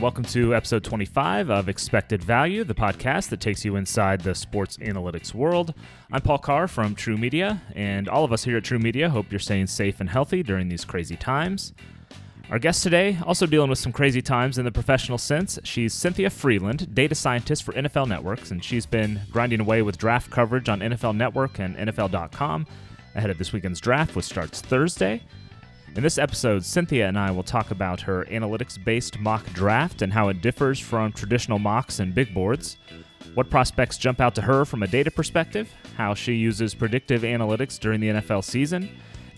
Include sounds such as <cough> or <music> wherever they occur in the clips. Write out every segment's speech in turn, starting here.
welcome to episode 25 of Expected Value, the podcast that takes you inside the sports analytics world. I'm Paul Carr from True Media, and all of us here at True Media hope you're staying safe and healthy during these crazy times. Our guest today, also dealing with some crazy times in the professional sense, she's Cynthia Frelund, data scientist for NFL Networks, and she's been grinding away with draft coverage on NFL Network and NFL.com ahead of this weekend's draft, which starts Thursday. In this episode, Cynthia and I will talk about her analytics based mock draft and how it differs from traditional mocks and big boards, what prospects jump out to her from a data perspective, how she uses predictive analytics during the NFL season,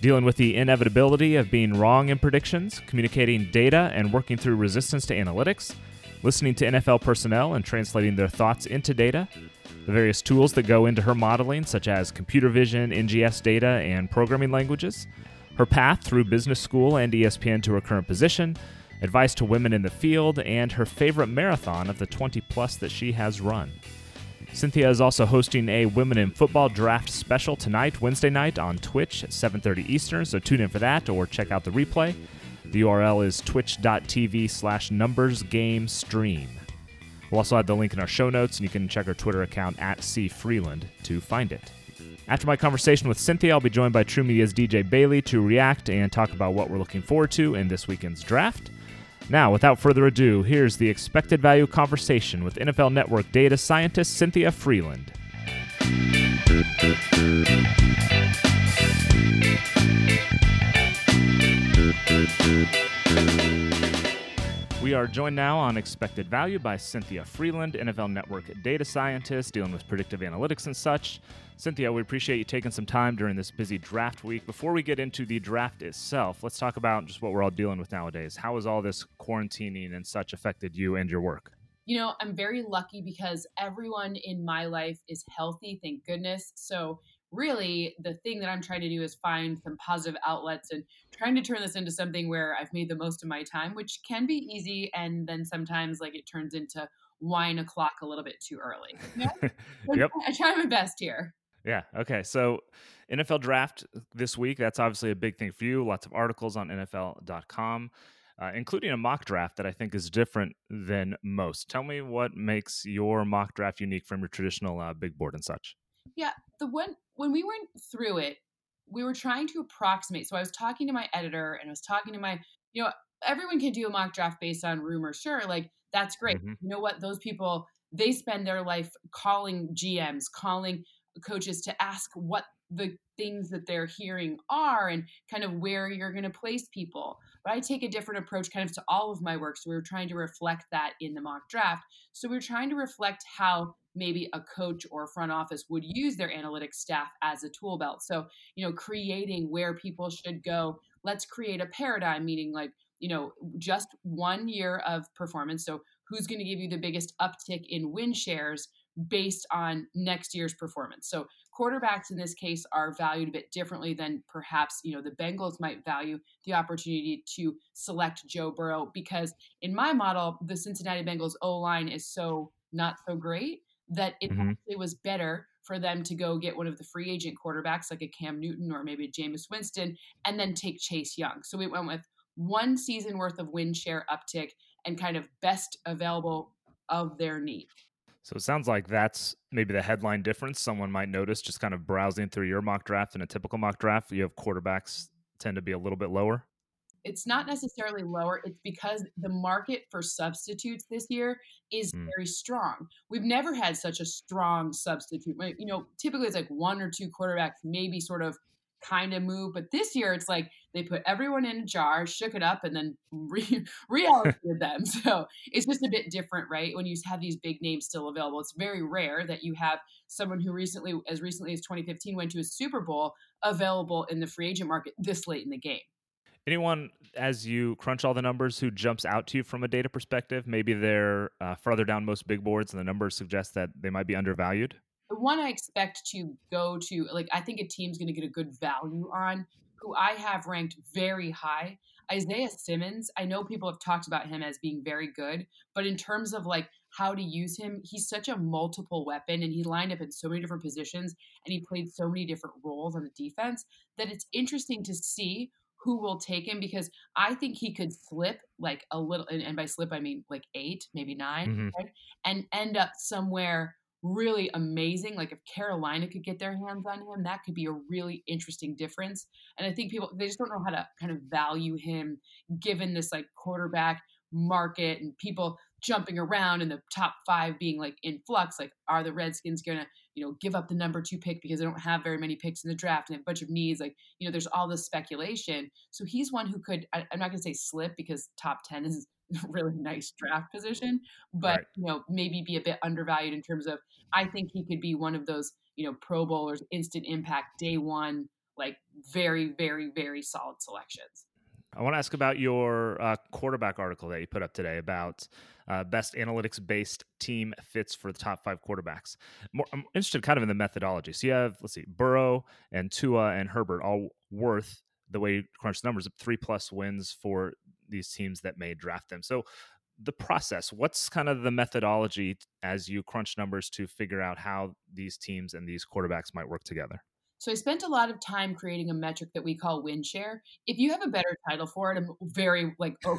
dealing with the inevitability of being wrong in predictions, communicating data and working through resistance to analytics, listening to NFL personnel and translating their thoughts into data, the various tools that go into her modeling, such as computer vision, NGS data, and programming languages her path through business school and ESPN to her current position, advice to women in the field, and her favorite marathon of the 20 plus that she has run. Cynthia is also hosting a Women in Football Draft special tonight, Wednesday night, on Twitch at 7:30 Eastern. So tune in for that, or check out the replay. The URL is twitch.tv/slash numbers game stream. We'll also have the link in our show notes, and you can check our Twitter account at C Frelund to find it. After my conversation with Cynthia, I'll be joined by True Media's DJ Bailey to react and talk about what we're looking forward to in this weekend's draft. Now, without further ado, here's the expected value conversation with NFL Network data scientist Cynthia Frelund. We are joined now on Expected Value by Cynthia Frelund, NFL Network data scientist dealing with predictive analytics and such. Cynthia, we appreciate you taking some time during this busy draft week. Before we get into the draft itself, let's talk about just what we're all dealing with nowadays. How has all this quarantining and such affected you and your work? You know, I'm very lucky because everyone in my life is healthy, thank goodness. So, really, the thing that I'm trying to do is find some positive outlets and trying to turn this into something where I've made the most of my time, which can be easy. And then sometimes, like, it turns into wine o'clock a little bit too early. <laughs> You know? yep. <laughs> I try my best here. Yeah. Okay. So, NFL draft this week, that's obviously a big thing for you. Lots of articles on NFL.com, uh, including a mock draft that I think is different than most. Tell me what makes your mock draft unique from your traditional uh, big board and such. Yeah. The one, when we went through it, we were trying to approximate. So, I was talking to my editor and I was talking to my, you know, everyone can do a mock draft based on rumors. Sure. Like, that's great. Mm-hmm. You know what? Those people, they spend their life calling GMs, calling coaches to ask what the things that they're hearing are and kind of where you're going to place people. But I take a different approach kind of to all of my work. So we were trying to reflect that in the mock draft. So we are trying to reflect how maybe a coach or front office would use their analytics staff as a tool belt. So, you know, creating where people should go. Let's create a paradigm, meaning like, you know, just one year of performance. So who's going to give you the biggest uptick in win shares based on next year's performance. So quarterbacks in this case are valued a bit differently than perhaps you know the Bengals might value the opportunity to select Joe Burrow because in my model the Cincinnati Bengals O line is so not so great that it mm-hmm. actually was better for them to go get one of the free agent quarterbacks like a Cam Newton or maybe a Jameis Winston and then take Chase Young. So we went with one season worth of win share uptick and kind of best available of their need. So it sounds like that's maybe the headline difference someone might notice just kind of browsing through your mock draft and a typical mock draft. You have quarterbacks tend to be a little bit lower. It's not necessarily lower. It's because the market for substitutes this year is mm. very strong. We've never had such a strong substitute. You know, typically it's like one or two quarterbacks, maybe sort of kind of move. But this year, it's like they put everyone in a jar, shook it up, and then re- <laughs> reallocated them. <laughs> So it's just a bit different, right? When you have these big names still available, it's very rare that you have someone who recently, as recently as 2015, went to a Super Bowl available in the free agent market this late in the game. Anyone, as you crunch all the numbers, who jumps out to you from a data perspective? Maybe they're uh, further down most big boards, and the numbers suggest that they might be undervalued the one I expect to go to, like, I think a team's going to get a good value on, who I have ranked very high. Isaiah Simmons, I know people have talked about him as being very good, but in terms of like how to use him, he's such a multiple weapon and he lined up in so many different positions and he played so many different roles on the defense that it's interesting to see who will take him because I think he could slip like a little, and, and by slip I mean like eight, maybe 9 mm-hmm. right? and end up somewhere really amazing. Like if Carolina could get their hands on him, that could be a really interesting difference. And I think people they just don't know how to kind of value him given this like quarterback market and people jumping around and the top five being like in flux. Like, are the Redskins gonna, you know, give up the number two pick because they don't have very many picks in the draft and a bunch of needs? Like, you know, there's all this speculation. So he's one who could I, am not gonna say slip because top ten is a <laughs> really nice draft position, but right. you know, maybe be a bit undervalued in terms of I think he could be one of those, you know, pro bowlers, instant impact, day one, like very, very, very solid selections. I want to ask about your uh, quarterback article that you put up today about uh, best analytics based team fits for the top five quarterbacks. More, I'm interested kind of in the methodology. So you have, let's see, Burrow and Tua and Herbert all worth the way you crunch numbers, three plus wins for these teams that may draft them. So the process, what's kind of the methodology as you crunch numbers to figure out how these teams and these quarterbacks might work together? So I spent a lot of time creating a metric that we call win share. If you have a better title for it, I'm very like because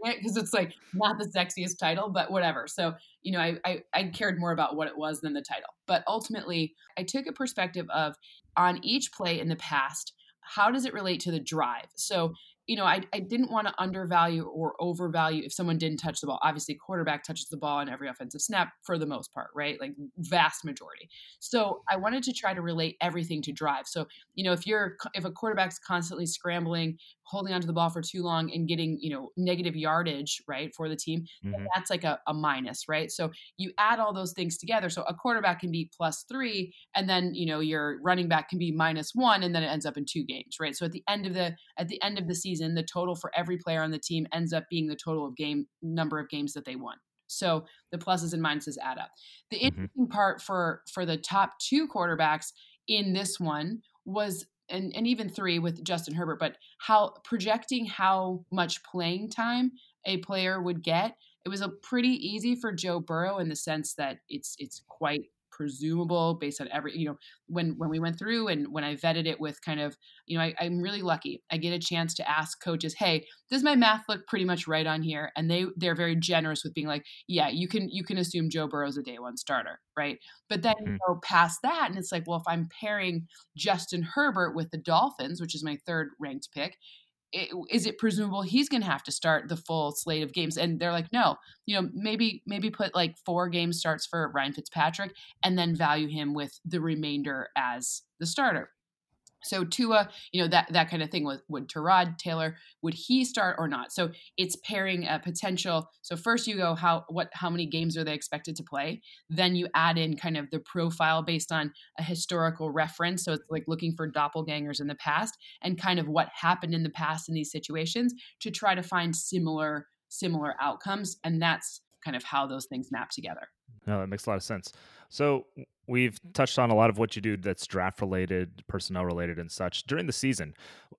<laughs> it's like not the sexiest title, but whatever. So you know, I, I I cared more about what it was than the title. But ultimately, I took a perspective of on each play in the past, how does it relate to the drive? So you know, I, I didn't want to undervalue or overvalue if someone didn't touch the ball. Obviously, quarterback touches the ball on every offensive snap for the most part, right? Like vast majority. So I wanted to try to relate everything to drive. So, you know, if you're if a quarterback's constantly scrambling, holding onto the ball for too long and getting, you know, negative yardage, right, for the team, mm-hmm. that's like a, a minus, right? So you add all those things together. So a quarterback can be plus three, and then, you know, your running back can be minus one, and then it ends up in two games, right? So at the end of the at the end of the season, the total for every player on the team ends up being the total of game number of games that they won. So the pluses and minuses add up. The mm-hmm. interesting mm-hmm. part for for the top two quarterbacks in this one was and, and even three with Justin Herbert, but how projecting how much playing time a player would get. It was a pretty easy for Joe Burrow in the sense that it's it's quite presumable based on every you know when when we went through and when i vetted it with kind of you know I, i'm really lucky. I get a chance to ask coaches hey does my math look pretty much right on here? And they they're very generous with being like yeah you can you can assume joe burrow's a day one starter right? But then mm-hmm. you go past that and it's like well if i'm pairing justin herbert with the dolphins which is my third ranked pick is it presumable he's going to have to start the full slate of games? And they're like no you know maybe maybe put like four game starts for Ryan Fitzpatrick and then value him with the remainder as the starter so Tua, you know that that kind of thing. Would would Tyrod Taylor would he start or not? So it's pairing a potential. So first you go how what how many games are they expected to play? Then you add in kind of the profile based on a historical reference. So it's like looking for doppelgangers in the past and kind of what happened in the past in these situations to try to find similar similar outcomes. And that's kind of how those things map together. No, that makes a lot of sense. So we've touched on a lot of what you do that's draft related, personnel related, and such during the season.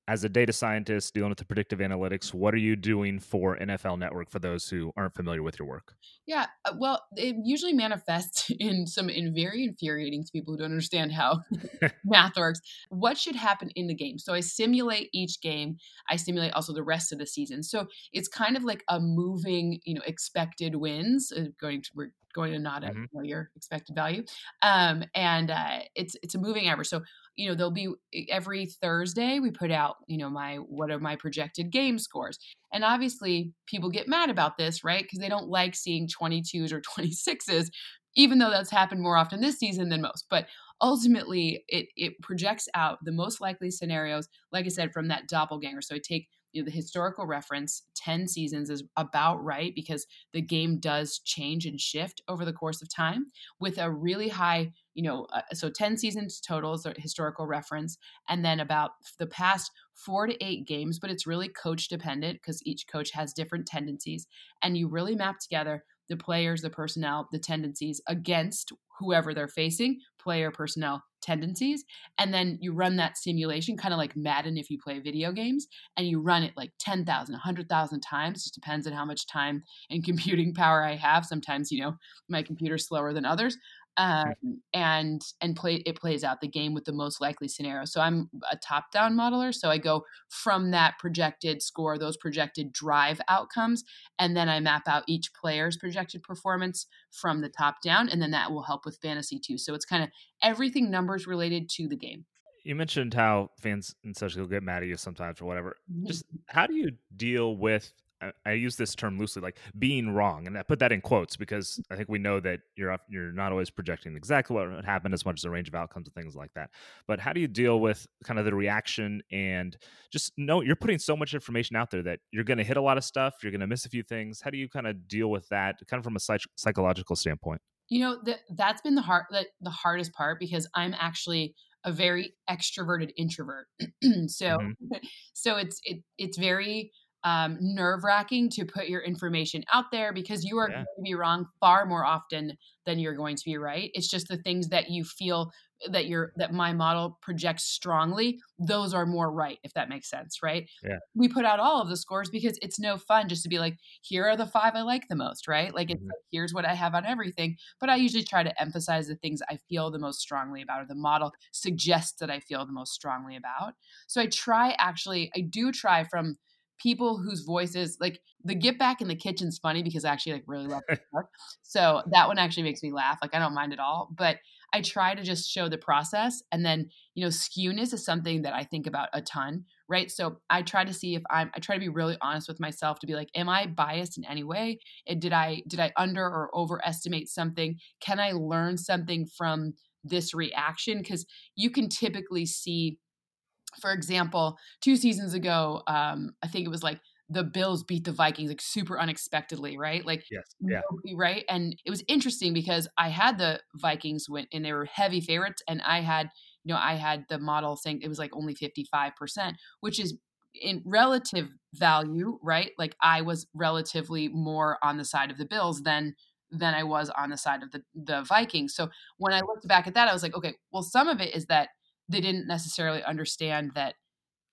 As a data scientist dealing with the predictive analytics, what are you doing for NFL Network for those who aren't familiar with your work? Yeah, uh, well, it usually manifests <laughs> in some in very infuriating to people who don't understand how <laughs> <laughs> math works. What should happen in the game? So I simulate each game. I simulate also the rest of the season. So it's kind of like a moving, you know, expected wins. Uh, going to we're going to not at mm-hmm. you know, your expected value. Um, and uh, it's it's a moving average. So you know there'll be every Thursday we put out you know my what are my projected game scores, and obviously people get mad about this, right? Because they don't like seeing 22s or 26s, even though that's happened more often this season than most. But ultimately, it it projects out the most likely scenarios, like I said, from that doppelganger. So I take you know, the historical reference 10 seasons is about right because the game does change and shift over the course of time with a really high you know uh, so 10 seasons total is historical reference and then about the past four to eight games but it's really coach dependent because each coach has different tendencies and you really map together the players the personnel the tendencies against whoever they're facing, player personnel tendencies, and then you run that simulation, kind of like Madden if you play video games, and you run it like 10,000, 100,000 times. Just depends on how much time and <laughs> computing power I have. Sometimes, you know, my computer's slower than others. Um, and and play it plays out the game with the most likely scenario. So I'm a top down modeler, so I go from that projected score, those projected drive outcomes, and then I map out each player's projected performance from the top down, and then that will help with fantasy too. So it's kind of everything numbers related to the game. You mentioned how fans and such will get mad at you sometimes or whatever. Mm-hmm. Just how do you deal with I use this term loosely, like being wrong, and I put that in quotes because I think we know that you're you're not always projecting exactly what happened as much as a range of outcomes and things like that. But how do you deal with kind of the reaction and just know you're putting so much information out there that you're going to hit a lot of stuff, you're going to miss a few things. How do you kind of deal with that, kind of from a psych- psychological standpoint? You know, that that's been the hard the, the hardest part because I'm actually a very extroverted introvert. <clears throat> so mm-hmm. <laughs> so it's it, it's very um, nerve wracking to put your information out there because you are yeah. going to be wrong far more often than you're going to be right. It's just the things that you feel that your that my model projects strongly those are more right if that makes sense right yeah we put out all of the scores because it's no fun just to be like here are the five i like the most right like it's mm-hmm. like, here's what i have on everything but i usually try to emphasize the things i feel the most strongly about or the model suggests that i feel the most strongly about so i try actually i do try from people whose voices like the get back in the kitchen's funny because I actually like really love <laughs> it. so that one actually makes me laugh. Like I don't mind at all. But I try to just show the process and then, you know, skewness is something that I think about a ton, right? So I try to see if I'm I try to be really honest with myself to be like, am I biased in any way? And did I did I under or overestimate something? Can I learn something from this reaction? Because you can typically see for example, two seasons ago, um, I think it was like the Bills beat the Vikings like super unexpectedly, right? Like, yes, yeah, right. And it was interesting because I had the Vikings win, and they were heavy favorites, and I had, you know, I had the model saying it was like only fifty five percent, which is in relative value, right? Like I was relatively more on the side of the Bills than than I was on the side of the the Vikings. So when I looked back at that, I was like, okay, well, some of it is that they didn't necessarily understand that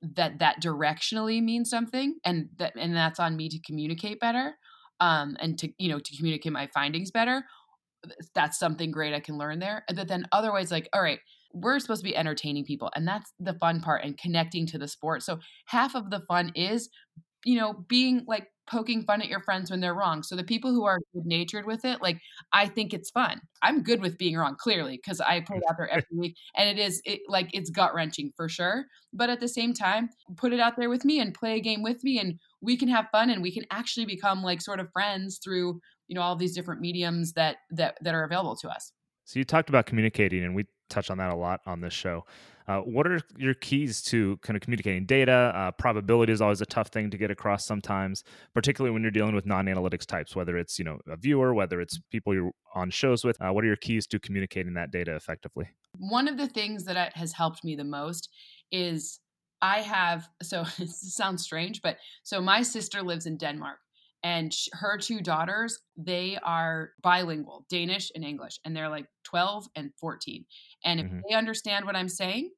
that that directionally means something and that and that's on me to communicate better um and to you know to communicate my findings better that's something great i can learn there. But then otherwise like all right we're supposed to be entertaining people and that's the fun part and connecting to the sport. So half of the fun is you know being like poking fun at your friends when they're wrong. So the people who are good natured with it, like I think it's fun. I'm good with being wrong, clearly, because I put it out there every week, and it is it like it's gut wrenching for sure. But at the same time, put it out there with me and play a game with me, and we can have fun, and we can actually become like sort of friends through you know all these different mediums that that that are available to us. So you talked about communicating, and we touch on that a lot on this show. Uh, what are your keys to kind of communicating data? Uh, probability is always a tough thing to get across sometimes, particularly when you're dealing with non-analytics types, whether it's you know a viewer, whether it's people you're on shows with. Uh, what are your keys to communicating that data effectively? One of the things that has helped me the most is I have so <laughs> it sounds strange, but so my sister lives in Denmark and her two daughters they are bilingual danish and english and they're like 12 and 14 and if mm-hmm. they understand what i'm saying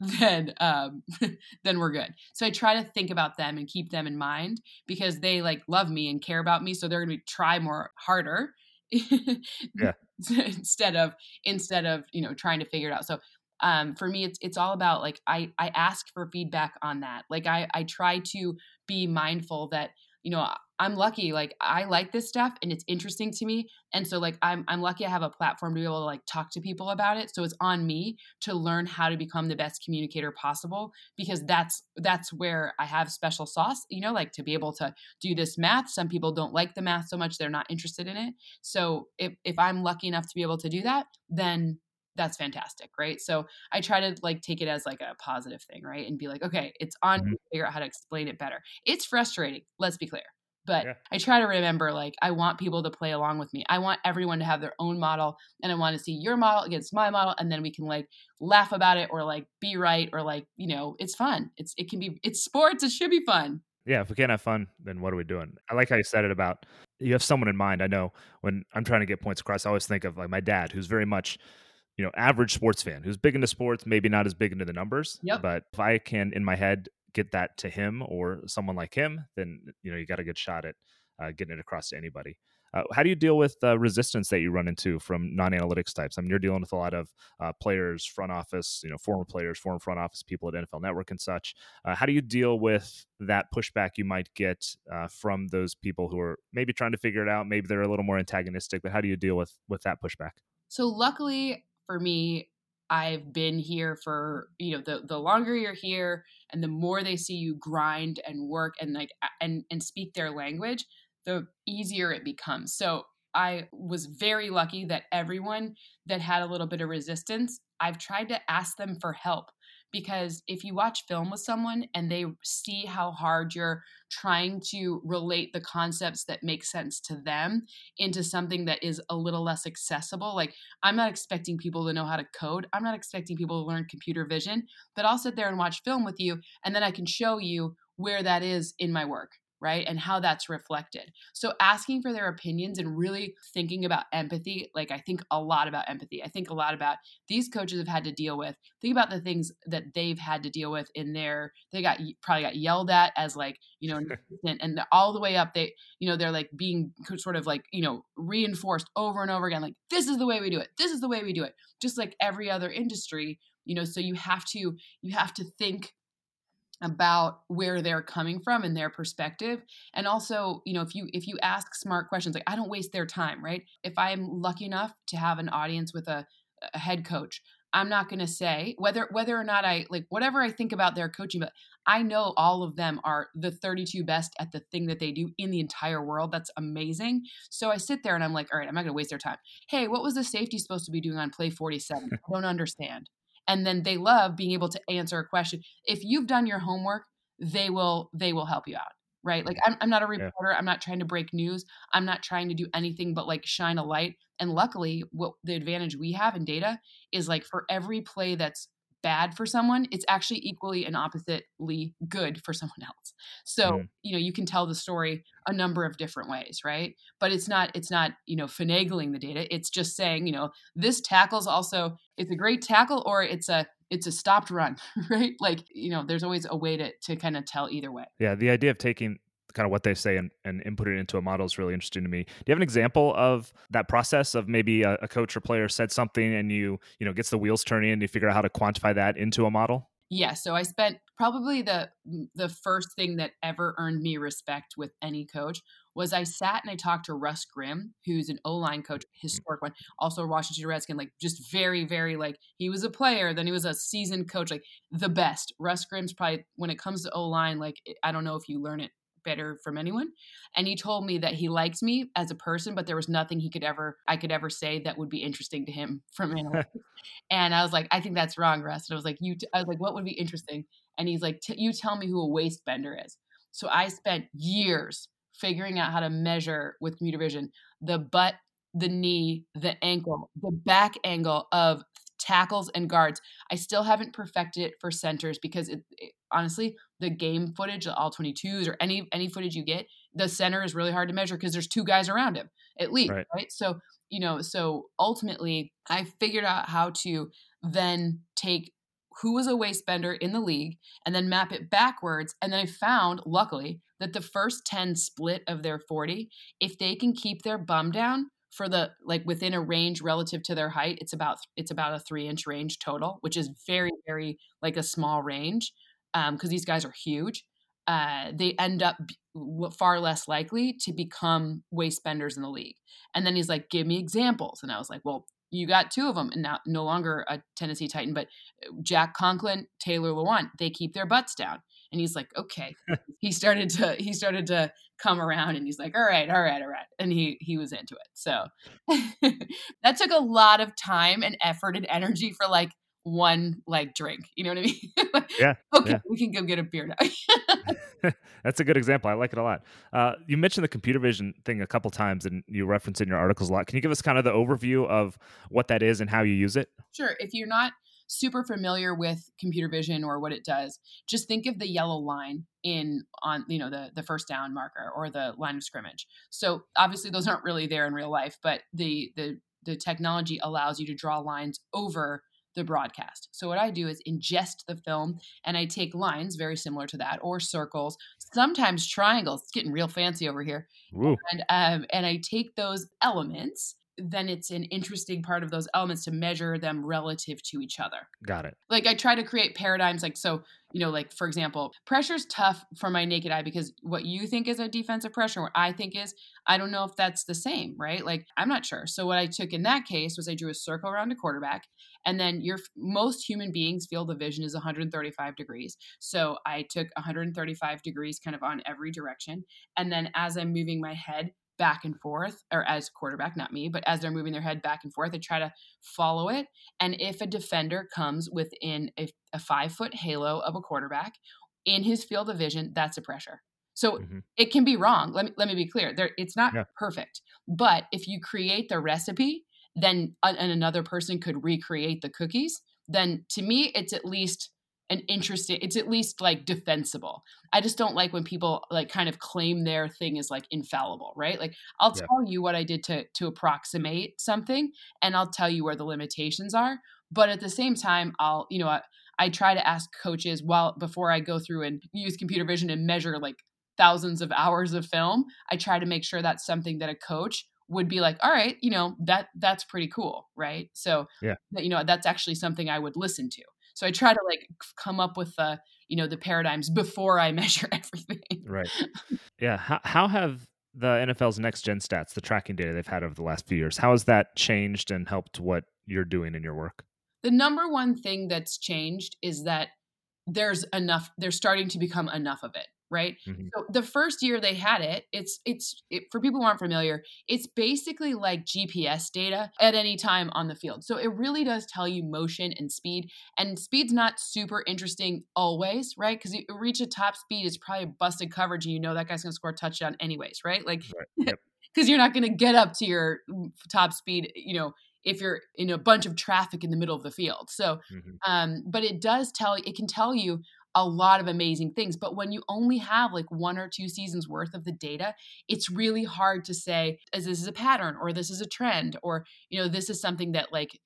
then um <laughs> then we're good. So i try to think about them and keep them in mind because they like love me and care about me so they're going to try more harder <laughs> yeah. instead of instead of you know trying to figure it out. So um, for me it's it's all about like i i ask for feedback on that. Like i i try to be mindful that you know I'm lucky like I like this stuff and it's interesting to me and so like I'm I'm lucky I have a platform to be able to like talk to people about it so it's on me to learn how to become the best communicator possible because that's that's where I have special sauce you know like to be able to do this math. Some people don't like the math so much they're not interested in it so if if I'm lucky enough to be able to do that then that's fantastic right so i try to like take it as like a positive thing right and be like okay it's on mm-hmm. to figure out how to explain it better it's frustrating let's be clear but yeah. I try to remember like I want people to play along with me. I want everyone to have their own model and I want to see your model against my model and then we can like laugh about it or like be right or like, you know, it's fun. It's it can be it's sports, it should be fun. Yeah, if we can't have fun, then what are we doing? I like how you said it about you have someone in mind. I know when I'm trying to get points across, I always think of like my dad, who's very much, you know, average sports fan, who's big into sports, maybe not as big into the numbers. Yep. But if I can in my head get that to him or someone like him, then you know you got a good shot at uh, getting it across to anybody. Uh, how do you deal with the resistance that you run into from non-analytics types? I mean, you're dealing with a lot of uh, players, front office, you know, former players, former front office people at NFL Network and such. Uh, how do you deal with that pushback you might get uh, from those people who are maybe trying to figure it out? Maybe they're a little more antagonistic, but how do you deal with with that pushback? So luckily for me, I've been here for you know the the longer you're here and the more they see you grind and work and like and and speak their language, the easier it becomes. So I was very lucky that everyone that had a little bit of resistance, I've tried to ask them for help because if you watch film with someone and they see how hard you're trying to relate the concepts that make sense to them into something that is a little less accessible like i'm not expecting people to know how to code. I'm not expecting people to learn computer vision but i'll sit there and watch film with you and then i can show you where that is in my work right? And how that's reflected. So asking for their opinions and really thinking about empathy, like I think a lot about empathy. I think a lot about these coaches have had to deal with. Think about the things that they've had to deal with in their they got probably got yelled at as like, you know, <laughs> and, and all the way up they, you know, they're like being sort of like, you know, reinforced over and over again like this is the way we do it. This is the way we do it. Just like every other industry, you know, so you have to you have to think about where they're coming from and their perspective. And also you know if you if you ask smart questions like i don't waste their time right? If i'm lucky enough to have an audience with a, a head coach i'm not going to say whether whether or not i like whatever i think about their coaching but i know all of them are the 32 best at the thing that they do in the entire world. That's amazing. So i sit there and i'm like all right i'm not going to waste their time. Hey what was the safety supposed to be doing on play 47 <laughs> i don't understand and then they love being able to answer a question. If you've done your homework they will they will help you out right? Like mm-hmm. i'm, I'm not a reporter yeah. i'm not trying to break news i'm not trying to do anything but like shine a light and luckily what the advantage we have in data is like for every play that's bad for someone, it's actually equally and oppositely good for <laughs> someone else. So, mm. you know, you can tell the story a number of different ways, right? But it's not it's not, you know, finagling the data. It's just saying, you know, this tackle's also it's a great tackle or it's a it's a stopped run, <laughs> right? Like, you know, there's always a way to to kind of tell either way. Yeah, the idea of taking kind of what they say and, and input it into a model is really interesting to me. Do you have an example of that process of maybe a, a coach or player said something and you, you know, gets the wheels turning and you figure out how to quantify that into a model? Yeah, so I spent probably the the first thing that ever earned me respect with any coach was I sat and I talked to Russ Grimm, who's an O line coach, mm. historic one, also a Washington Redskin, like just very, very like he was a player, then he was a seasoned coach, like the best. Russ Grimm's probably when it comes to O line, like I don't know if you learn it better from anyone. And he told me that he likes me as a person, but there was nothing he could ever I could ever say that would be interesting to him <laughs> from analytics. <laughs> and I was like, I think that's wrong, Russ. And I was like, you. T-, I was like, what would be interesting? And he's like, you tell me who a waist bender is. So I spent years figuring out how to measure with computer vision the butt, the knee, the ankle, the back angle of tackles and guards. I still haven't perfected it for centers because it, it, honestly, the game footage, all 22s or any any footage you get, the center is really hard to measure because there's two guys around him at least, right. right? So, you know, so ultimately I figured out how to then take who was a bender in the league and then map it backwards and then I found luckily that the first 10 split of their 40 if they can keep their bum down for the like within a range relative to their height it's about it's about a three inch range total which is very very like a small range because um, these guys are huge uh, they end up far less likely to become waist benders in the league. And then he's like give me examples. And i was like well you got two of them and now no longer a tennessee titan but uh, jack conklin taylor lewan they keep their butts down. And he's like okay. <laughs> He started to he started to come around and he's like all right all right all right. And he he was into it. So <laughs> that took a lot of time and effort and energy for like one like drink you know what i mean? <laughs> Yeah okay yeah. we can go get a beer now. <laughs> <laughs> That's a good example i like it a lot. Uh, you mentioned the computer vision thing a couple times and you reference in your articles a lot. Can you give us kind of the overview of what that is and how you use it? Sure if you're not super familiar with computer vision or what it does, just think of the yellow line in on you know the the first down marker or the line of scrimmage. So obviously those aren't really there in real life, but the the the technology allows you to draw lines over the broadcast. So what I do is ingest the film and I take lines very similar to that or circles, sometimes triangles. It's getting real fancy over here. Ooh. And um, and I take those elements then it's an interesting part of those elements to measure them relative to each other. Got it. Like I try to create paradigms like so, you know, like for example, pressure's tough for my naked eye because what you think is a defensive pressure, what I think is, I don't know if that's the same, right? Like I'm not sure. So what I took in that case was I drew a circle around a quarterback and then your most human beings field of vision is 135 degrees. So I took 135 degrees kind of on every direction and then as I'm moving my head back and forth, or as quarterback, not me, but as they're moving their head back and forth, they try to follow it. And if a defender comes within a, a five foot halo of a quarterback in his field of vision, that's a pressure. So mm-hmm. it can be wrong. Let me let me be clear. There, it's not yeah. perfect. But if you create the recipe, then and another person could recreate the cookies, then to me it's at least an interesting it's at least like defensible. I just don't like when people like kind of claim their thing is like infallible right? Like i'll yeah. tell you what i did to to approximate something and i'll tell you where the limitations are but at the same time i'll you know I, I try to ask coaches while before i go through and use computer vision and measure like thousands of hours of film i try to make sure that's something that a coach would be like all right you know that that's pretty cool right? So yeah. you know that's actually something i would listen to so I try to like come up with the, you know, the paradigms before I <laughs> measure everything. Right. Yeah. How, how have the NFL's next gen stats, the tracking data they've had over the last few years, how has that changed and helped what you're doing in your work? The number one thing that's changed is that there's enough, there's starting to become enough of it right mm-hmm. so the first year they had it it's it's it, for people who aren't familiar it's basically like gps data at any time on the field so it really does tell you motion and speed and speed's not super interesting always right because you reach a top speed it's probably busted coverage and you know that guy's going to score a touchdown anyways right like because right. <laughs> yep. you're not going to get up to your mm, top speed you know if you're in a bunch of traffic in the middle of the field. So, mm-hmm. um, but it does tell it can tell you a lot of amazing things. But when you only have like one or two seasons worth of the data, it's really hard to say, as this is a pattern or this is a trend or, you know, this is something that like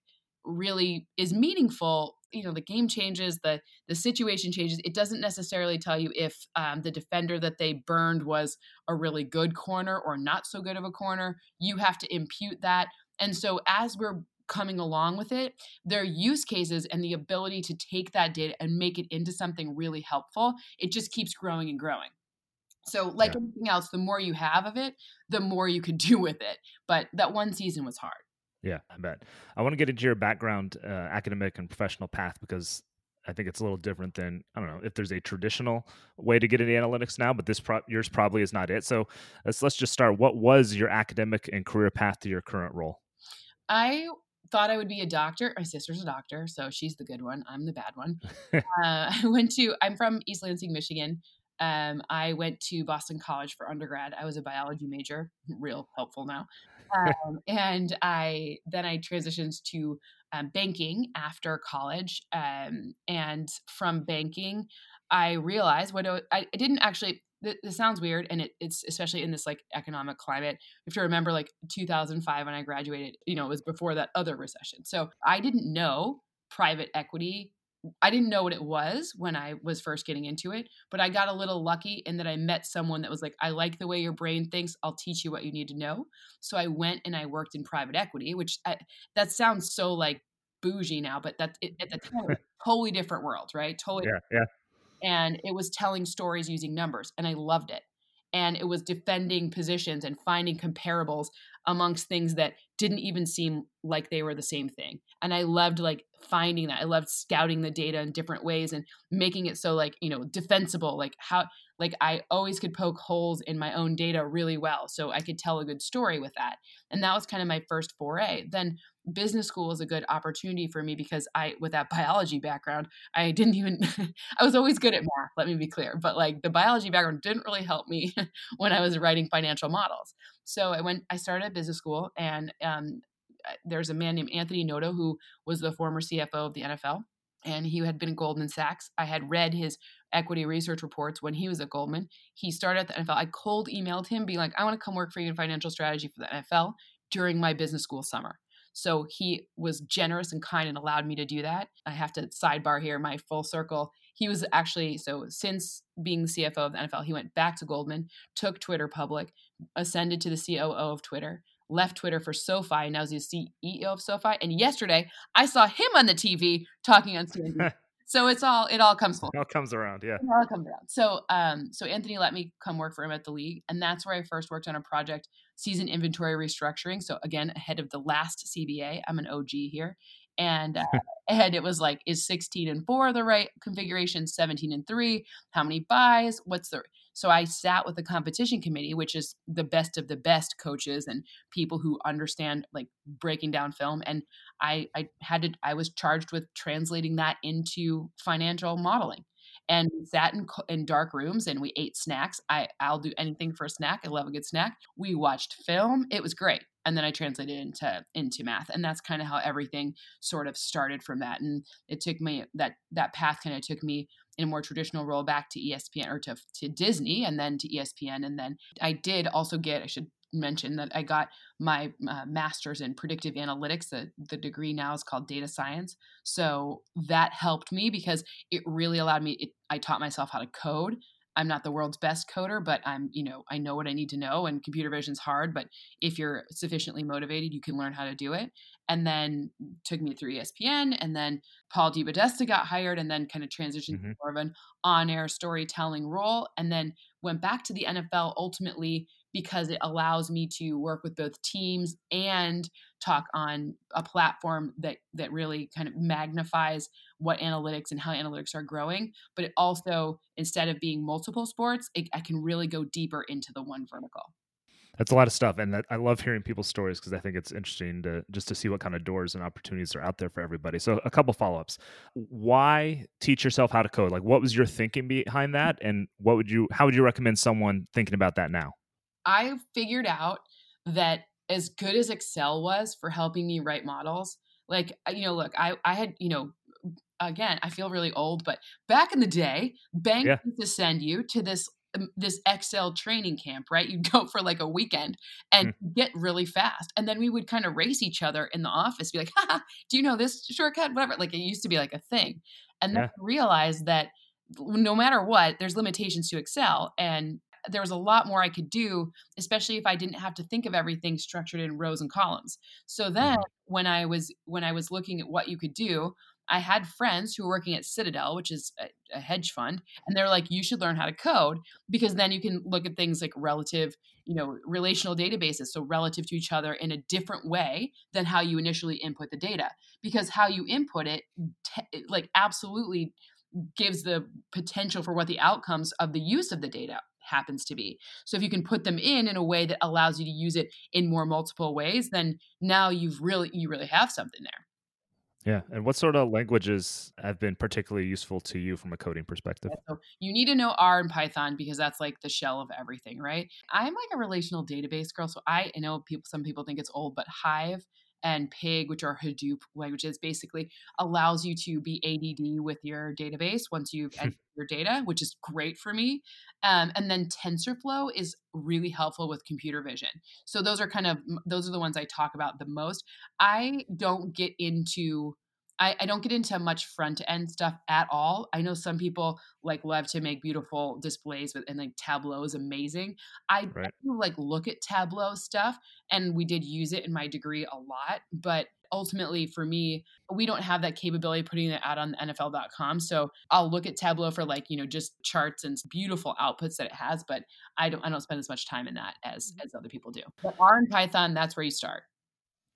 really is meaningful. You know the game changes the the situation changes. It doesn't necessarily tell you if um, the defender that they burned was a really good corner or not so good of a corner. You have to impute that. And so as we're coming along with it, their use cases and the ability to take that data and make it into something really helpful, it just keeps growing and growing. So, like yeah. anything else, the more you have of it, the more you could <laughs> do with it. But that one season was hard. Yeah, I bet. I want to get into your background, uh, academic and professional path, because I think it's a little different than I don't know if there's a traditional way to get into analytics now, but this pro- yours probably is not it. So let's let's just start. What was your academic and career path to your current role? I thought I would be a doctor. My sister's a doctor, so she's the good one. I'm the bad one. <laughs> uh, <laughs> I went to. I'm from East Lansing, Michigan. Um, I went to Boston College for undergrad. I was a biology major, real helpful now. Um, and I then I transitioned to um, banking after college. Um, and from banking, I realized what I, I didn't actually this sounds weird and it, it's especially in this like economic climate If you have to remember like 2005 when i graduated you know it was before that other recession. So i didn't know private equity i didn't know what it was when i was first getting into it but i got a little lucky in that i met someone that was like i like the way your brain thinks i'll teach you what you need to know. So i went and i worked in private equity which I, that sounds so like bougie now but that's at the time <laughs> totally different world right? Totally yeah yeah and it was telling stories using numbers and i loved it. And it was defending positions and finding comparables amongst things that didn't even seem like they were the same thing. And i loved like finding that. I loved scouting the data in different ways and making it so like you know defensible like how like i always could poke holes in my own data really well so i could tell a good story with that. And that was kind of my first foray. Then business school is a good opportunity for me because I, with that <laughs> biology background, I didn't even, <laughs> I was always good at math, let me be clear, but like the biology background didn't really help me <laughs> when I was writing financial models. So I went, I started at business school and um, there's a man named Anthony Noto who was the former CFO of the NFL and he had been at Goldman Sachs. I had read his equity research reports when he was at Goldman. He started at the NFL. I cold emailed him, being like, I want to come work for you in financial strategy for the NFL during my business school summer. So he was generous and kind and allowed me to do that. I have to sidebar here my full circle. He was actually, so since being CFO of the NFL, he went back to Goldman, took Twitter public, ascended to the COO of Twitter, left Twitter for SoFi, and now he's the CEO of SoFi. And yesterday, I saw him on the TV talking on CNBC. <laughs> so it's all it all comes full. It all comes around, yeah. It all comes around. So um, so Anthony let me come work for him at the league, and that's where I first worked on a project, season inventory restructuring. So again, ahead of the last CBA, I'm an OG here, and uh, <laughs> and it was like, is 16 and four the right configuration? 17 and three? How many buys? What's the so I sat with the competition committee, which is the best of the best coaches and people who understand like breaking down film. And I, I had to, I was charged with translating that into financial modeling. And sat in, in dark rooms and we ate snacks. I, I'll do anything for a snack. I love a good snack. We watched film. It was great and then I translated into into math, and that's kind of how everything sort of started from that. And it took me that that path kind of took me in a more traditional role back to ESPN or to to Disney, and then to ESPN, and then I did also get I should mention that I got my uh, master's in predictive analytics. The, the degree now is called data science. So that helped me because it really allowed me, it, I taught myself how to code. I'm not the world's best coder, but I'm, you know, I know what I need to know and computer vision's hard, but if you're sufficiently motivated, you can learn how to do it. And then took me through ESPN and then Paul DePodesta got hired and then kind of transitioned mm-hmm. to more of an on-air storytelling role and then went back to the NFL ultimately because it allows me to work with both teams and talk on a platform that that really kind of magnifies what analytics and how analytics are growing but it also instead of being multiple sports it, i can really go deeper into the one vertical that's a lot of stuff and that, i love hearing people's stories because i think it's interesting to just to see what kind of doors and opportunities are out there for everybody. So a couple follow-ups. Why teach yourself how to code? Like what was your thinking behind that and what would you how would you recommend someone thinking about that now? I figured out that as good as Excel was for helping me write models, like you know, look, I I had you know, again, I feel really old, but back in the day, banks yeah. used to send you to this this Excel training camp, right? You'd <laughs> go for like a weekend and mm. get really fast. And then we would kind of race each other in the office, be like, <laughs> do you know this shortcut? Whatever. Like it used to be like a thing. And then yeah. realize that no matter what, there's limitations to Excel. And there was a lot more I could do, especially if I didn't have to think of everything structured in rows and columns. So then mm-hmm. when I was when I was looking at what you could do, I had friends who were working at Citadel, which is a, a, hedge fund, and they're like, you should learn how to code because then you can look at things like relative, you know, relational databases. So relative to each other in a different way than how you initially input the data. Because how you input it, like absolutely gives the potential for what the outcomes of the use of the data happens to be. So if you can put them in in a way that allows you to use it in more multiple ways, then now you've really you really have something there. Yeah. And what sort of languages have been particularly useful to you from a coding perspective? so you need to know R and Python because that's like the shell of everything, right? I'm like a relational database girl. So I, I know people some people think it's old, but Hive and Pig, which are Hadoop languages, basically allows you to be ADD with your database once you've entered your data, which is great for me. Um, and then TensorFlow is really helpful with computer vision. So those are kind of those are the ones I talk about the most. I don't get into I, I, don't get into much front end stuff at all. I know some people like love to make beautiful displays with and like Tableau is amazing. I right. do like look at Tableau stuff and we did use it in my degree a lot, but ultimately for me, we don't have that capability putting it out on NFL.com. So I'll look at Tableau for like, you know, just charts and beautiful outputs that it has, but I don't I don't spend as much time in that as mm-hmm. as other people do. But R and Python, that's where you start.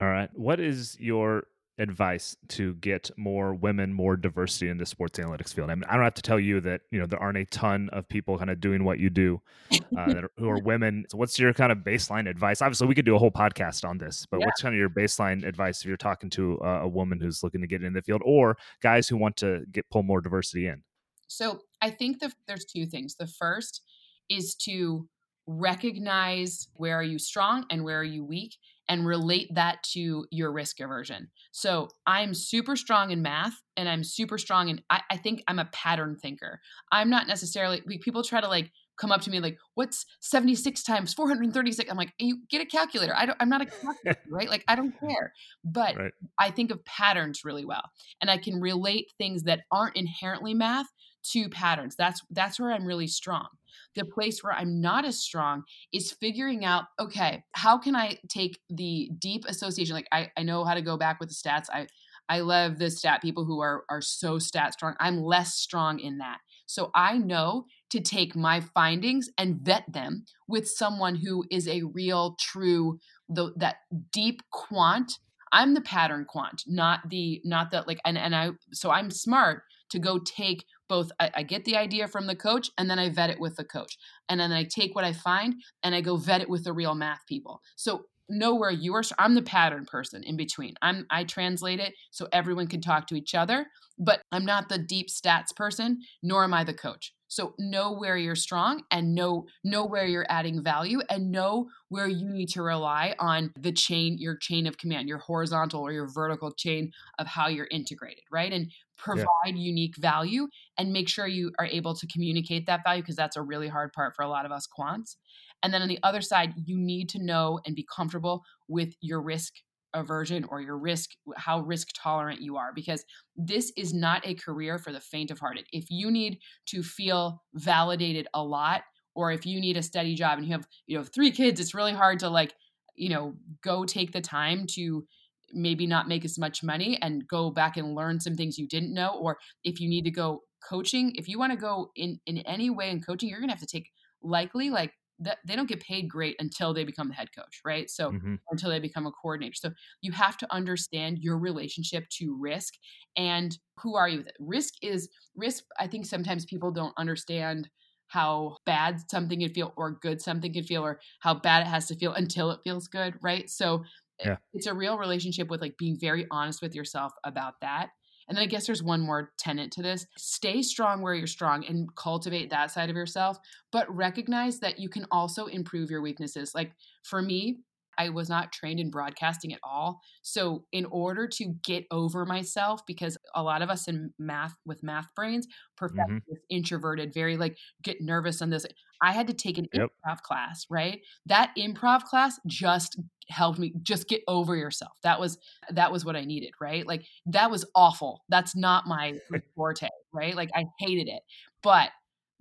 All right. What is your advice to get more women, more diversity in the sports analytics field? I mean, I don't have to tell you that you know there aren't a ton of people kind of doing what you do uh, that are, who are <laughs> women. So, what's your kind of baseline advice? Obviously, we could do a whole podcast on this, but yeah. what's kind of your baseline advice if you're talking to a, a woman who's looking to get in the field, or guys who want to get pull more diversity in? So, I think the, there's two things. The first is to recognize where are you strong and where are you weak and relate that to your risk aversion. So I'm super strong in math and I'm super strong in, I, I, think I'm a pattern thinker. I'm not necessarily, people try to like come up to me like, "What's 76 times 436?" I'm like, "You get a calculator. I don't I'm not a calculator, <laughs> right? Like I don't care." But right. I think of patterns really well. And I can relate things that aren't inherently math to patterns. That's that's where I'm really strong. The place where I'm not as strong is figuring out, okay, how can I take the deep association? Like I, I know how to go back with the stats. I I love the stat people who are are so stat strong. I'm less strong in that. So I know to take my findings and vet them with someone who is a real true the that deep quant i'm the pattern quant not the not that like and and i so i'm smart to go take both I, I, get the idea from the coach and then i vet it with the coach. And then i take what i find and i go vet it with the real math people. So know where you are i'm the pattern person in between. I'm i translate it so everyone can talk to each other but i'm not the deep stats person nor am i the coach. So know where you're strong and know know where you're adding value and know where you need to rely on the chain your chain of command your horizontal or your vertical chain of how you're integrated right? And provide yeah. unique value and make sure you are able to communicate that value because that's a really hard part for a lot of us quants and then on the other side, you need to know and be comfortable with your risk aversion or your risk, how risk tolerant you are, because this is not a career for the faint of hearted. If you need to feel validated a lot, or if you need a steady job and you have, you know, three kids, it's really hard to like, you know, go take the time to maybe not make as much money and go back and learn some things you didn't know. Or if you need to go coaching, if you want to go in in any way in coaching, you're gonna have to take likely like that they don't get paid great until they become the head coach, right? So mm-hmm. until they become a coordinator. So you have to understand your relationship to risk and who are you with it. Risk is risk. I think sometimes people don't understand how bad something can feel or good something can feel or how bad it has to feel until it feels good, right? So yeah. it's a real relationship with like being very honest with yourself about that and then I guess there's one more tenant to this stay strong where you're strong and cultivate that side of yourself, but recognize that you can also improve your weaknesses. Like for me, I was not trained in broadcasting at all. So, in order to get over myself, because a lot of us in math with math brains, perfectionist, mm-hmm. introverted, very like get nervous on this. I had to take an yep. improv class, right? That improv class just helped me just get over yourself. That was that was what I needed, right? Like that was awful. That's not my <laughs> forte, right? Like I hated it. But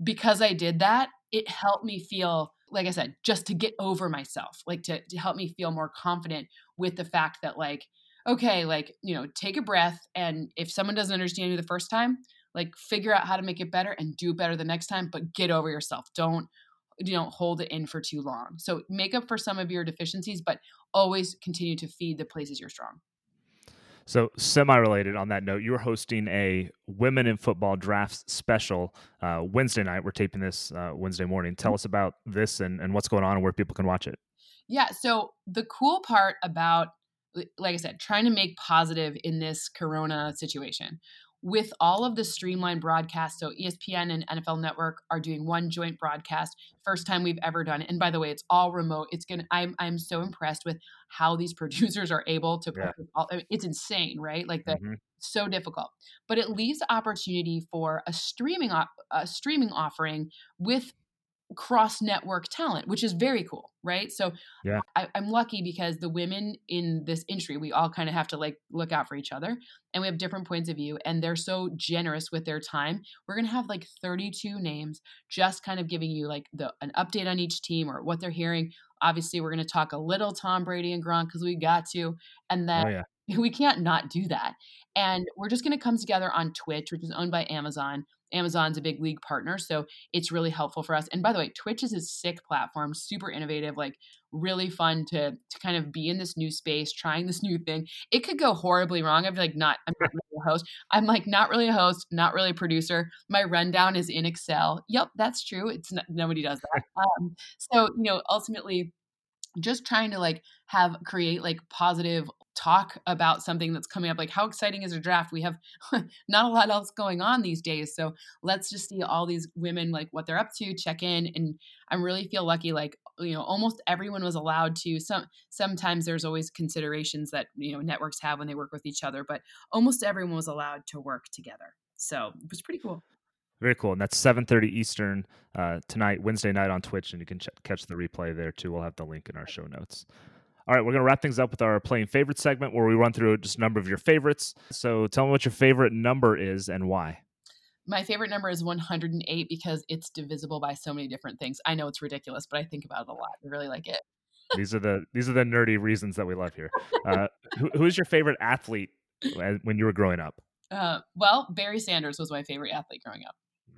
because I did that, it helped me feel like I said, just to get over myself, like to, to help me feel more confident with the fact that, like, okay, like, you know, take a breath. And if someone doesn't understand you the first time, like, figure out how to make it better and do better the next time, but get over yourself. Don't, you know, hold it in for too long. So make up for some of your deficiencies, but always continue to feed the places you're strong. So, semi related on that note, you are hosting a Women in Football Drafts special uh, Wednesday night. We're taping this uh, Wednesday morning. Tell us about this and, and what's going on and where people can watch it. Yeah. So, the cool part about, like I said, trying to make positive in this corona situation with all of the streamlined broadcasts. So ESPN and NFL Network are doing one joint broadcast. First time we've ever done it. And by the way, it's all remote. It's gonna. I'm I'm so impressed with how these <laughs> producers are able to. Yeah. All, I mean, it's insane, right? Like the mm-hmm. so difficult, but it leaves opportunity for a streaming op, a streaming offering with cross network talent, which is very cool, right? So yeah. I, am lucky because the women in this industry, we all kind of have to like look out for each other and we have different points of view and they're so generous with their time. We're to have like 32 names just kind of giving you like the an update on each team or what they're hearing. Obviously, we're to talk a little Tom Brady and Gronk because we got to. And then oh, yeah. <laughs> we can't not do that. And we're just to come together on Twitch, which is owned by Amazon. Amazon's a big league partner, so it's really helpful for us. And by the way, Twitch is a sick platform, super innovative, like really fun to to kind of be in this new space, trying this new thing. It could go horribly wrong. I'm like not I'm not really a host. I'm like not really a host, not really a producer. My rundown is in Excel. Yep, that's true. It's not, nobody does that. Um, so you know, ultimately just trying to like have create like positive talk about something that's coming up like how exciting is a draft? We have <laughs> not a lot else going on these days so let's just see all these women like what they're up to check in and i really feel lucky like you know almost everyone was allowed to some sometimes there's always considerations that you know networks have when they work with each other but almost everyone was allowed to work together so it was pretty cool Very cool. And that's 7:30 Eastern uh, tonight, Wednesday night on Twitch, and you can ch- catch the replay there too. We'll have the link in our show notes. All right, we're going to wrap things up with our playing favorite segment where we run through just a number of your favorites. So tell me what your favorite number is and why. My favorite number is 108 because it's divisible by so many different things. I know it's ridiculous, but I think about it a lot. I really like it. <laughs> these are the these are the nerdy reasons that we love here. Uh, who, who's your favorite athlete when you were growing up? Uh, well, Barry Sanders was my favorite athlete growing up.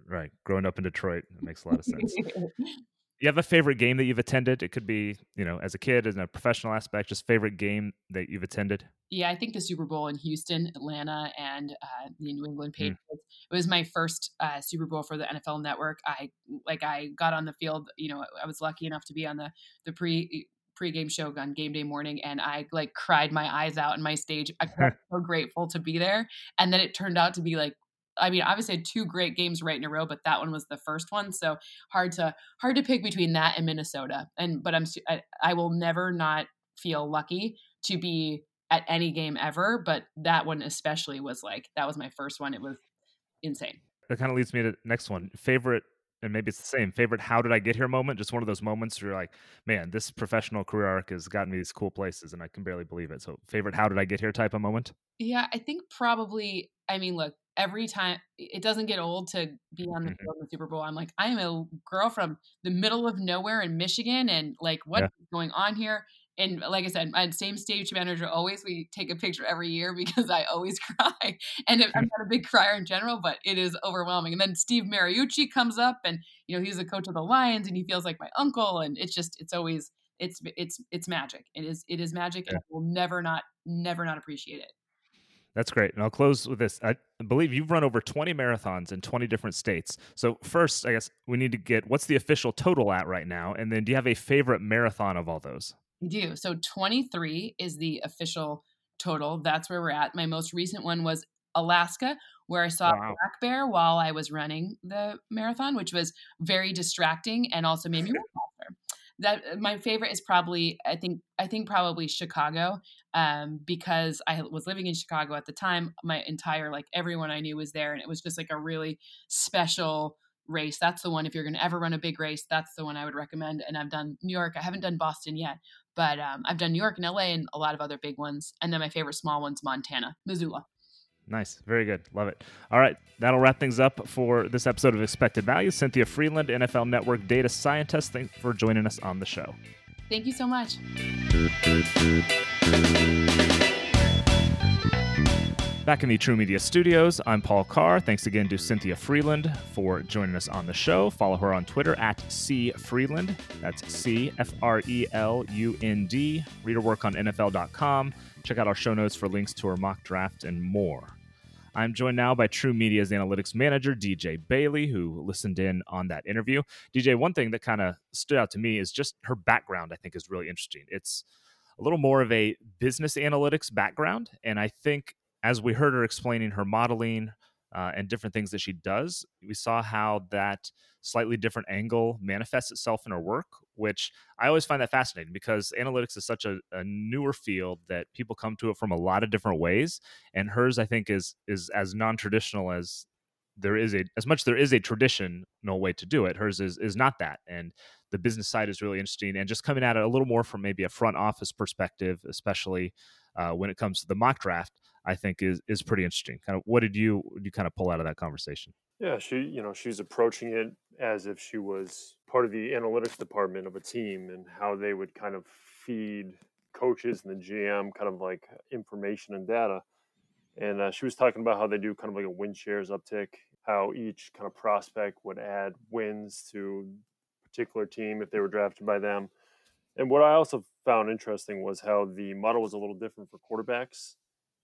Right, growing up in Detroit, it makes a lot of sense. <laughs> you have a favorite game that you've attended? It could be, you know, as a kid, as a professional aspect, just favorite game that you've attended. Yeah, I think the Super Bowl in Houston, Atlanta, and uh, the New England hmm. Patriots. Mm. It was my first uh, Super Bowl for the NFL Network. I like I got on the field. You know, I was lucky enough to be on the the pre pregame show on game day morning, and I like cried my eyes out in my stage. I was <laughs> so grateful to be there, and then it turned out to be like I mean, obviously had two great games right in a row, but that one was the first one. So hard to hard to pick between that and Minnesota. And but I'm I, I will never not feel lucky to be at any game ever. But that one especially was like that was my first one. It was insane. That kind of leads me to the next one. Favorite and maybe it's the same favorite how did i get here moment just one of those moments where you're like man this professional career arc has gotten me these cool places and i can barely believe it so favorite how did i get here type of moment yeah i think probably i mean look every time it doesn't get old to be on the mm-hmm. field in the Super Bowl. I'm like, I am a girl from the middle of nowhere in Michigan, and like, what's yeah. going on here? And like I said, my same stage manager always. We take a picture every year <laughs> because I always <laughs> cry, and I'm not a big crier in general, but it is overwhelming. And then Steve Mariucci comes up, and you know he's the coach of the Lions, and he feels like my uncle, and it's just it's always it's it's it's magic. It is it is magic, yeah. and I will never not never not appreciate it. That's great. And I'll close with this. I believe you've run over 20 marathons in 20 different states. So, first, I guess we need to get what's the official total at right now? And then do you have a favorite marathon of all those? I do. So, 23 is the official total. That's where we're at. My most recent one was Alaska, where I saw wow. black bear while I was running the marathon, which was very distracting and also made me <laughs> run faster that uh, my favorite is probably I think I think probably Chicago um, because I was living in Chicago at the time. My entire like everyone I knew was there, and it was just like a really special race. That's the one if you're going to ever run a big race. That's the one I would recommend. And I've done New York. I haven't done Boston yet, but um, I've done New York and LA and a lot of other big ones. And then my favorite small one's Montana, Missoula. Nice. Very good. Love it. All right. That'll wrap things up for this episode of Expected Value. Cynthia Frelund, NFL Network data scientist, thanks for joining us on the show. Thank you so much. Back in the True Media studios, I'm Paul Carr. Thanks again to Cynthia Frelund for joining us on the show. Follow her on Twitter at C Frelund. That's C F R E L U N D. Read her work on NFL.com. Check out our show notes for links to her mock draft and more. I'm joined now by True Media's analytics manager, DJ Bailey, who listened in on that interview. DJ, one thing that kind of stood out to me is just her background, I think, is really interesting. It's a little more of a business analytics background. And I think as we heard her explaining her modeling, uh, and different things that she does, we saw how that slightly different angle manifests itself in her work, which I always find that fascinating because analytics is such a, a, newer field that people come to it from a lot of different ways, and hers I think is is as non traditional as there is a as much there is a traditional way to do it. Hers is is not that, and the business side is really interesting and just coming at it a little more from maybe a front office perspective, especially uh, when it comes to the mock draft. I think is is pretty interesting. Kind of what did you you kind of pull out of that conversation? Yeah, she you know she's approaching it as if she was part of the analytics department of a team and how they would kind of feed coaches and the GM kind of like information and data. And uh, she was talking about how they do kind of like a win shares uptick, how each kind of prospect would add wins to a particular team if they were drafted by them. And what I also found interesting was how the model was a little different for quarterbacks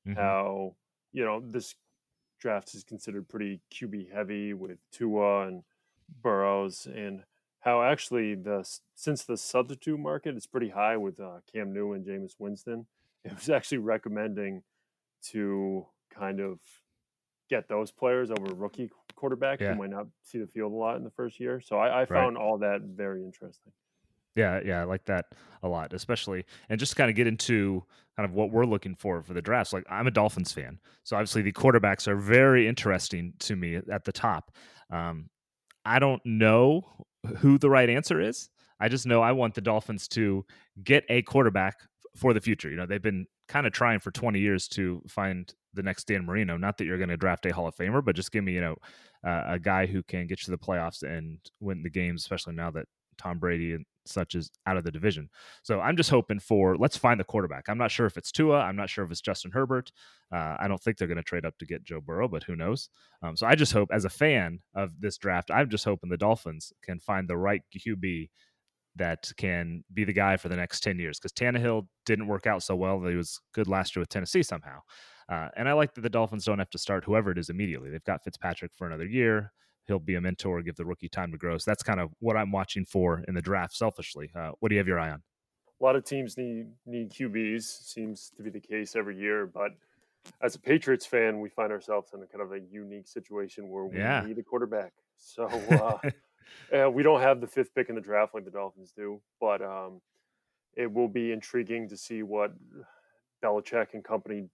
mm-hmm. how you know this draft is considered pretty QB heavy with Tua and Burrows, and how actually the since the substitute market is pretty high with uh, Cam Newton and Jameis Winston, <laughs> it was actually recommending to kind of get those players over rookie quarterbacks yeah. who might not see the field a lot in the first year. So I, I found right. all that very interesting. Yeah, yeah, I like that a lot, especially and just kind of get into kind of what we're looking for for the drafts. Like I'm a Dolphins fan, so obviously the quarterbacks are very interesting to me at the top. Um, I don't know who the right answer is. I just know I want the Dolphins to get a quarterback for the future. You know, they've been kind of trying for 20 years to find the next Dan Marino. Not that you're going to draft a Hall of Famer, but just give me, you know, uh, a guy who can get you to the playoffs and win the games, especially now that Tom Brady and such as out of the division. So I'm just hoping for let's find the quarterback. I'm not sure if it's Tua. I'm not sure if it's Justin Herbert. Uh, I don't think they're going to trade up to get Joe Burrow, but who knows? Um, so I just hope, as a fan of this draft, I'm just hoping the Dolphins can find the right QB that can be the guy for the next 10 years because Tannehill didn't work out so well. He was good last year with Tennessee somehow. Uh, and I like that the Dolphins don't have to start whoever it is immediately. They've got Fitzpatrick for another year he'll be a mentor, give the rookie time to grow. So that's kind of what I'm watching for in the draft. Selfishly, uh, what do you have your eye on? A lot of teams need need QBs. Seems to be the case every year, but as a Patriots fan, we find ourselves in a kind of a unique situation where we yeah. need a quarterback. <laughs> So uh, <laughs> we don't have the fifth pick in the draft like the Dolphins do, but um, it will be intriguing to see what Belichick and company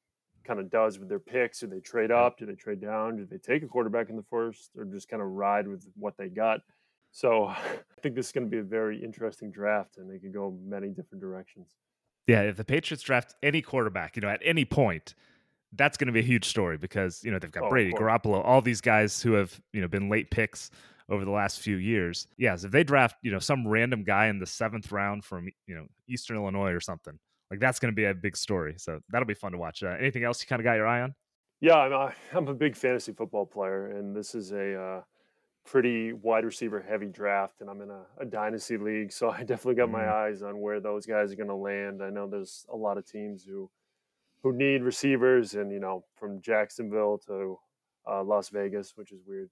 kind of does with their picks. Do they trade up? Do they trade down? Do they take a quarterback in the first or just kind of ride with what they got? So <laughs> I think this is going to be a very interesting draft and they could go many different directions. Yeah, if the Patriots draft any quarterback, you know, at any point, that's going to be a huge story because, you know, they've got oh, Brady, Garoppolo, all these guys who have, you know, been late picks over the last few years. Yes, if they draft, you know, some random guy in the seventh round from, you know, Eastern Illinois or something, like that's going to be a big story. So that'll be fun to watch. Uh, anything else you kind of got your eye on? Yeah, I'm a, <laughs> I'm a big fantasy football player, and this is a uh, pretty wide receiver heavy draft, and I'm in a, a dynasty league, so <laughs> I definitely got my mm-hmm. eyes on where those guys are going to land. I know there's a lot of teams who who need receivers, and you know, from Jacksonville to uh, Las Vegas, which is weird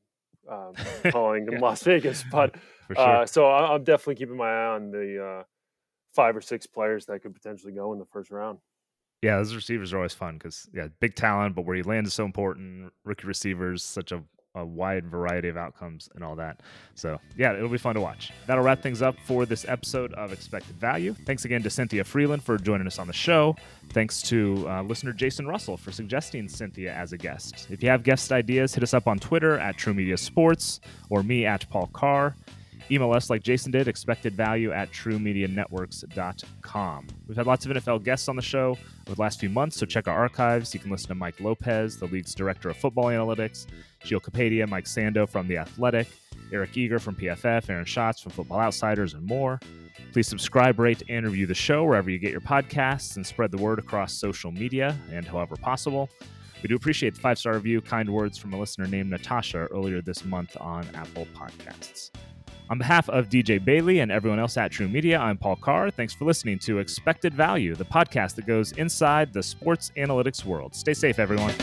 um, <laughs> calling them Las Vegas, but sure. uh, so I'm definitely keeping my eye on the uh, five or six players that could potentially go in the first round. Yeah, those receivers are always fun because yeah, big talent, but where you land is so important. Rookie receivers, such a, a wide variety of outcomes and all that. So yeah, it'll be fun to watch. That'll wrap things up for this episode of Expected Value. Thanks again to Cynthia Frelund for joining us on the show. Thanks to uh, listener Jason Russell for suggesting Cynthia as a guest. If you have guest ideas, hit us up on Twitter at True Media Sports or me at Paul Carr. Email us like Jason did, expected value at truemedianetworks.com. We've had lots of NFL guests on the show over the last few months, so check our archives. You can listen to Mike Lopez, the league's director of football analytics, Gio Kapadia, Mike Sando from The Athletic, Eric Eager from PFF, Aaron Schatz from Football Outsiders, and more. Please subscribe, rate, and review the show wherever you get your podcasts and spread the word across social media and however possible. We do appreciate the five star review, kind words from a listener named Natasha earlier this month on Apple Podcasts. On behalf of DJ Bailey and everyone else at True Media, I'm Paul Carr. Thanks for listening to Expected Value, the podcast that goes inside the sports analytics world. Stay safe, everyone.